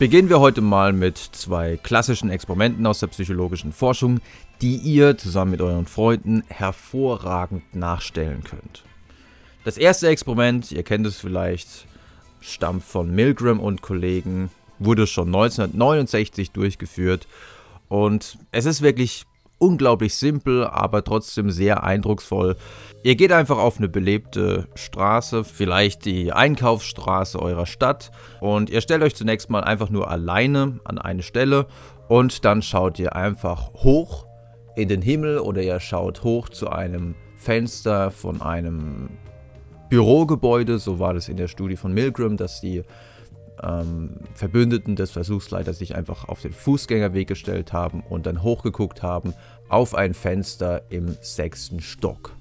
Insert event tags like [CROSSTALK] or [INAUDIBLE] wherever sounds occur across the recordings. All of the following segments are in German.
Beginnen wir heute mal mit zwei klassischen Experimenten aus der psychologischen Forschung, die ihr zusammen mit euren Freunden hervorragend nachstellen könnt. Das erste Experiment, ihr kennt es vielleicht, stammt von Milgram und Kollegen, wurde schon 1969 durchgeführt und es ist wirklich unglaublich simpel, aber trotzdem sehr eindrucksvoll. Ihr geht einfach auf eine belebte Straße, vielleicht die Einkaufsstraße eurer Stadt und ihr stellt euch zunächst mal einfach nur alleine an eine Stelle und dann schaut ihr einfach hoch in den Himmel oder ihr schaut hoch zu einem Fenster von einem Bürogebäude, so war das in der Studie von Milgram, dass die ähm, Verbündeten des Versuchsleiters sich einfach auf den Fußgängerweg gestellt haben und dann hochgeguckt haben auf ein Fenster im sechsten Stock.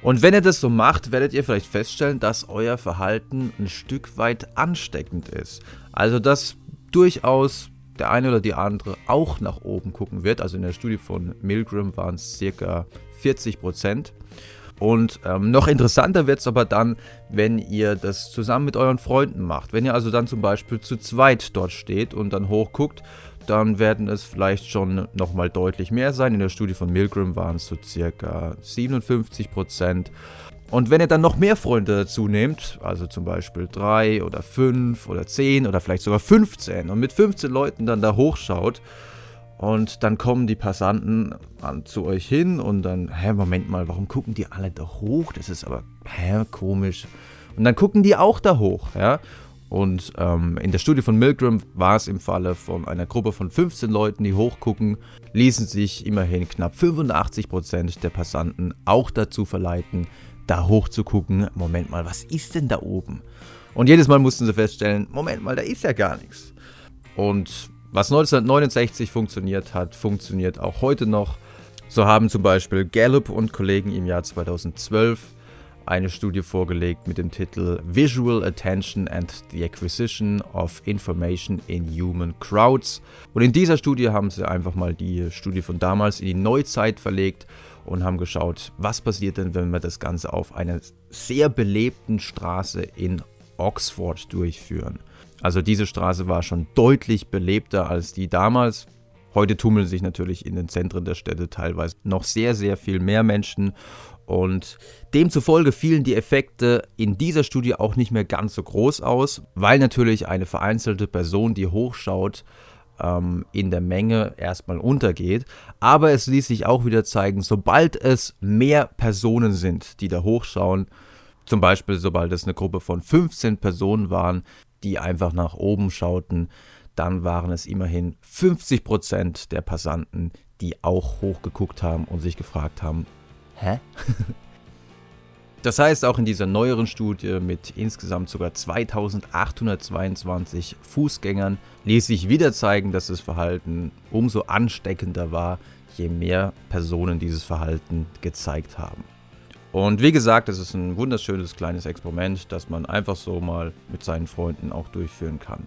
Und wenn ihr das so macht, werdet ihr vielleicht feststellen, dass euer Verhalten ein Stück weit ansteckend ist. Also dass durchaus der eine oder die andere auch nach oben gucken wird. Also in der Studie von Milgram waren es circa 40 Prozent. Und ähm, noch interessanter wird es aber dann, wenn ihr das zusammen mit euren Freunden macht. Wenn ihr also dann zum Beispiel zu zweit dort steht und dann hochguckt, dann werden es vielleicht schon nochmal deutlich mehr sein. In der Studie von Milgram waren es so circa 57 Prozent. Und wenn ihr dann noch mehr Freunde dazu nehmt, also zum Beispiel drei oder fünf oder zehn oder vielleicht sogar 15 und mit 15 Leuten dann da hochschaut, und dann kommen die Passanten an, zu euch hin und dann, hä, Moment mal, warum gucken die alle da hoch? Das ist aber, hä, komisch. Und dann gucken die auch da hoch, ja. Und ähm, in der Studie von Milgram war es im Falle von einer Gruppe von 15 Leuten, die hochgucken, ließen sich immerhin knapp 85% der Passanten auch dazu verleiten, da hoch zu gucken. Moment mal, was ist denn da oben? Und jedes Mal mussten sie feststellen, Moment mal, da ist ja gar nichts. Und was 1969 funktioniert hat, funktioniert auch heute noch. So haben zum Beispiel Gallup und Kollegen im Jahr 2012 eine Studie vorgelegt mit dem Titel Visual Attention and the Acquisition of Information in Human Crowds. Und in dieser Studie haben sie einfach mal die Studie von damals in die Neuzeit verlegt und haben geschaut, was passiert denn, wenn wir das Ganze auf einer sehr belebten Straße in Oxford durchführen. Also diese Straße war schon deutlich belebter als die damals. Heute tummeln sich natürlich in den Zentren der Städte teilweise noch sehr, sehr viel mehr Menschen. Und demzufolge fielen die Effekte in dieser Studie auch nicht mehr ganz so groß aus, weil natürlich eine vereinzelte Person, die hochschaut, ähm, in der Menge erstmal untergeht. Aber es ließ sich auch wieder zeigen, sobald es mehr Personen sind, die da hochschauen, zum Beispiel sobald es eine Gruppe von 15 Personen waren, die einfach nach oben schauten, dann waren es immerhin 50 Prozent der Passanten, die auch hochgeguckt haben und sich gefragt haben, hä? [LAUGHS] Das heißt, auch in dieser neueren Studie mit insgesamt sogar 2822 Fußgängern ließ sich wieder zeigen, dass das Verhalten umso ansteckender war, je mehr Personen dieses Verhalten gezeigt haben. Und wie gesagt, es ist ein wunderschönes kleines Experiment, das man einfach so mal mit seinen Freunden auch durchführen kann.